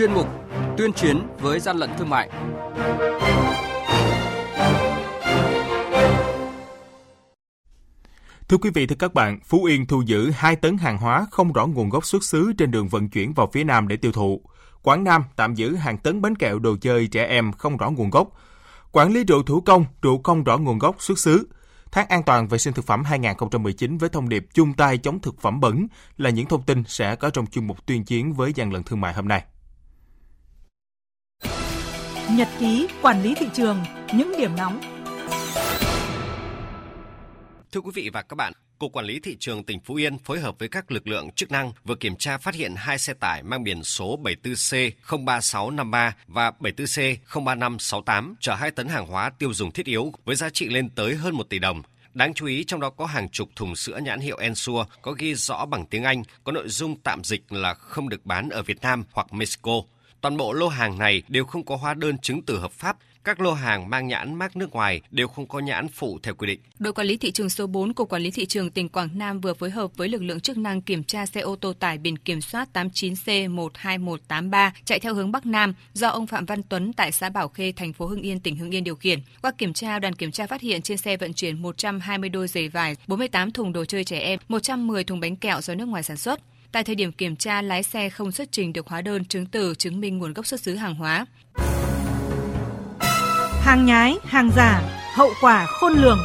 chuyên mục Tuyên chiến với gian lận thương mại. Thưa quý vị, thưa các bạn, Phú Yên thu giữ 2 tấn hàng hóa không rõ nguồn gốc xuất xứ trên đường vận chuyển vào phía Nam để tiêu thụ. Quảng Nam tạm giữ hàng tấn bánh kẹo đồ chơi trẻ em không rõ nguồn gốc. Quản lý rượu thủ công, rượu không rõ nguồn gốc xuất xứ. Tháng an toàn vệ sinh thực phẩm 2019 với thông điệp chung tay chống thực phẩm bẩn là những thông tin sẽ có trong chuyên mục tuyên chiến với gian lận thương mại hôm nay. Nhật ký quản lý thị trường, những điểm nóng. Thưa quý vị và các bạn, Cục Quản lý Thị trường tỉnh Phú Yên phối hợp với các lực lượng chức năng vừa kiểm tra phát hiện hai xe tải mang biển số 74C03653 và 74C03568 chở 2 tấn hàng hóa tiêu dùng thiết yếu với giá trị lên tới hơn 1 tỷ đồng. Đáng chú ý trong đó có hàng chục thùng sữa nhãn hiệu Ensure có ghi rõ bằng tiếng Anh, có nội dung tạm dịch là không được bán ở Việt Nam hoặc Mexico. Toàn bộ lô hàng này đều không có hóa đơn chứng từ hợp pháp, các lô hàng mang nhãn mác nước ngoài đều không có nhãn phụ theo quy định. Đội quản lý thị trường số 4 của Quản lý thị trường tỉnh Quảng Nam vừa phối hợp với lực lượng chức năng kiểm tra xe ô tô tải biển kiểm soát 89C12183 chạy theo hướng Bắc Nam do ông Phạm Văn Tuấn tại xã Bảo Khê, thành phố Hưng Yên, tỉnh Hưng Yên điều khiển. Qua kiểm tra, đoàn kiểm tra phát hiện trên xe vận chuyển 120 đôi giày vải, 48 thùng đồ chơi trẻ em, 110 thùng bánh kẹo do nước ngoài sản xuất. Tại thời điểm kiểm tra, lái xe không xuất trình được hóa đơn chứng từ chứng minh nguồn gốc xuất xứ hàng hóa. Hàng nhái, hàng giả, hậu quả khôn lường.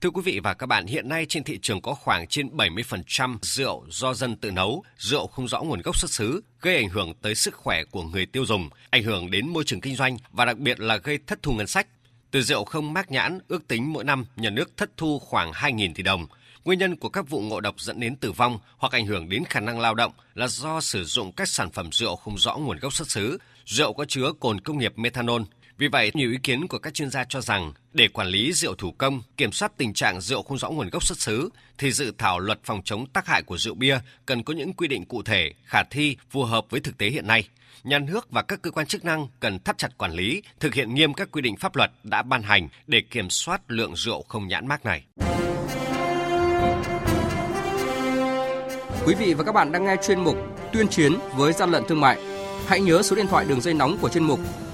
Thưa quý vị và các bạn, hiện nay trên thị trường có khoảng trên 70% rượu do dân tự nấu, rượu không rõ nguồn gốc xuất xứ, gây ảnh hưởng tới sức khỏe của người tiêu dùng, ảnh hưởng đến môi trường kinh doanh và đặc biệt là gây thất thu ngân sách. Từ rượu không mác nhãn, ước tính mỗi năm nhà nước thất thu khoảng 2.000 tỷ đồng. Nguyên nhân của các vụ ngộ độc dẫn đến tử vong hoặc ảnh hưởng đến khả năng lao động là do sử dụng các sản phẩm rượu không rõ nguồn gốc xuất xứ, rượu có chứa cồn công nghiệp methanol. Vì vậy, nhiều ý kiến của các chuyên gia cho rằng để quản lý rượu thủ công, kiểm soát tình trạng rượu không rõ nguồn gốc xuất xứ thì dự thảo luật phòng chống tác hại của rượu bia cần có những quy định cụ thể, khả thi, phù hợp với thực tế hiện nay nhà nước và các cơ quan chức năng cần thắt chặt quản lý, thực hiện nghiêm các quy định pháp luật đã ban hành để kiểm soát lượng rượu không nhãn mác này. Quý vị và các bạn đang nghe chuyên mục Tuyên chiến với gian lận thương mại. Hãy nhớ số điện thoại đường dây nóng của chuyên mục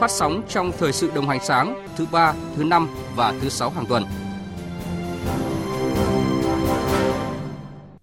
phát sóng trong thời sự đồng hành sáng thứ ba, thứ năm và thứ sáu hàng tuần.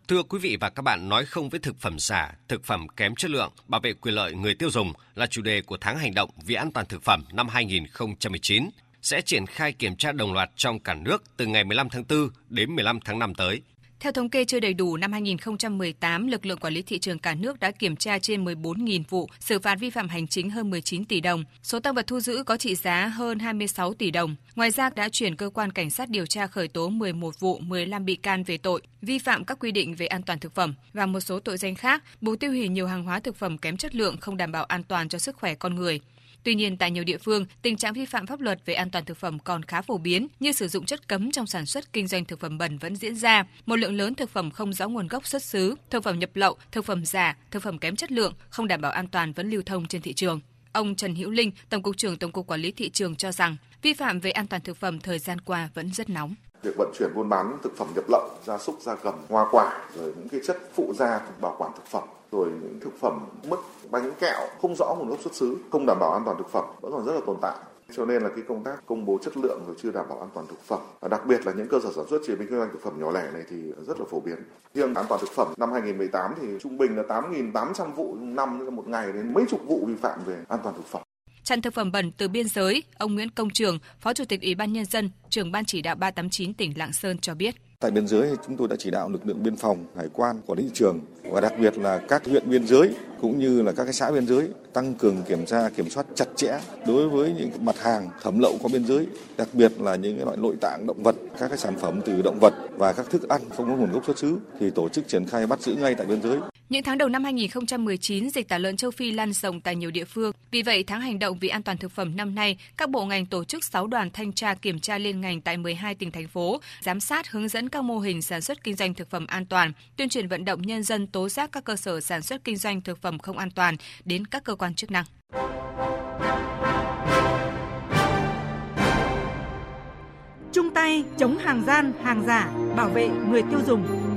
Thưa quý vị và các bạn, nói không với thực phẩm giả, thực phẩm kém chất lượng, bảo vệ quyền lợi người tiêu dùng là chủ đề của tháng hành động vì an toàn thực phẩm năm 2019 sẽ triển khai kiểm tra đồng loạt trong cả nước từ ngày 15 tháng 4 đến 15 tháng 5 tới. Theo thống kê chưa đầy đủ, năm 2018, lực lượng quản lý thị trường cả nước đã kiểm tra trên 14.000 vụ, xử phạt vi phạm hành chính hơn 19 tỷ đồng. Số tăng vật thu giữ có trị giá hơn 26 tỷ đồng. Ngoài ra đã chuyển cơ quan cảnh sát điều tra khởi tố 11 vụ, 15 bị can về tội vi phạm các quy định về an toàn thực phẩm và một số tội danh khác, buộc tiêu hủy nhiều hàng hóa thực phẩm kém chất lượng không đảm bảo an toàn cho sức khỏe con người. Tuy nhiên, tại nhiều địa phương, tình trạng vi phạm pháp luật về an toàn thực phẩm còn khá phổ biến như sử dụng chất cấm trong sản xuất kinh doanh thực phẩm bẩn vẫn diễn ra. Một lượng lớn thực phẩm không rõ nguồn gốc xuất xứ, thực phẩm nhập lậu, thực phẩm giả, thực phẩm kém chất lượng, không đảm bảo an toàn vẫn lưu thông trên thị trường. Ông Trần Hữu Linh, Tổng cục trưởng Tổng cục Quản lý thị trường cho rằng, vi phạm về an toàn thực phẩm thời gian qua vẫn rất nóng việc vận chuyển buôn bán thực phẩm nhập lậu, gia súc, gia cầm, hoa quả, rồi những cái chất phụ gia bảo quản thực phẩm, rồi những thực phẩm mứt, bánh kẹo không rõ nguồn gốc xuất xứ, không đảm bảo an toàn thực phẩm vẫn còn rất là tồn tại. Cho nên là cái công tác công bố chất lượng rồi chưa đảm bảo an toàn thực phẩm và đặc biệt là những cơ sở sản xuất chế biến kinh doanh thực phẩm nhỏ lẻ này thì rất là phổ biến. Riêng an toàn thực phẩm năm 2018 thì trung bình là 8.800 vụ năm một ngày đến mấy chục vụ vi phạm về an toàn thực phẩm. Chặn thực phẩm bẩn từ biên giới, ông Nguyễn Công Trường, Phó Chủ tịch Ủy ban Nhân dân, trưởng Ban chỉ đạo 389 tỉnh Lạng Sơn cho biết. Tại biên giới chúng tôi đã chỉ đạo lực lượng biên phòng, hải quan, quản lý thị trường và đặc biệt là các huyện biên giới cũng như là các cái xã biên giới tăng cường kiểm tra kiểm soát chặt chẽ đối với những mặt hàng thẩm lậu qua biên giới, đặc biệt là những cái loại nội tạng động vật, các cái sản phẩm từ động vật và các thức ăn không có nguồn gốc xuất xứ thì tổ chức triển khai bắt giữ ngay tại biên giới. Những tháng đầu năm 2019, dịch tả lợn châu Phi lan rộng tại nhiều địa phương. Vì vậy, tháng hành động vì an toàn thực phẩm năm nay, các bộ ngành tổ chức 6 đoàn thanh tra kiểm tra liên ngành tại 12 tỉnh thành phố, giám sát hướng dẫn các mô hình sản xuất kinh doanh thực phẩm an toàn, tuyên truyền vận động nhân dân tố giác các cơ sở sản xuất kinh doanh thực phẩm không an toàn đến các cơ quan chức năng. Chung tay chống hàng gian, hàng giả, bảo vệ người tiêu dùng.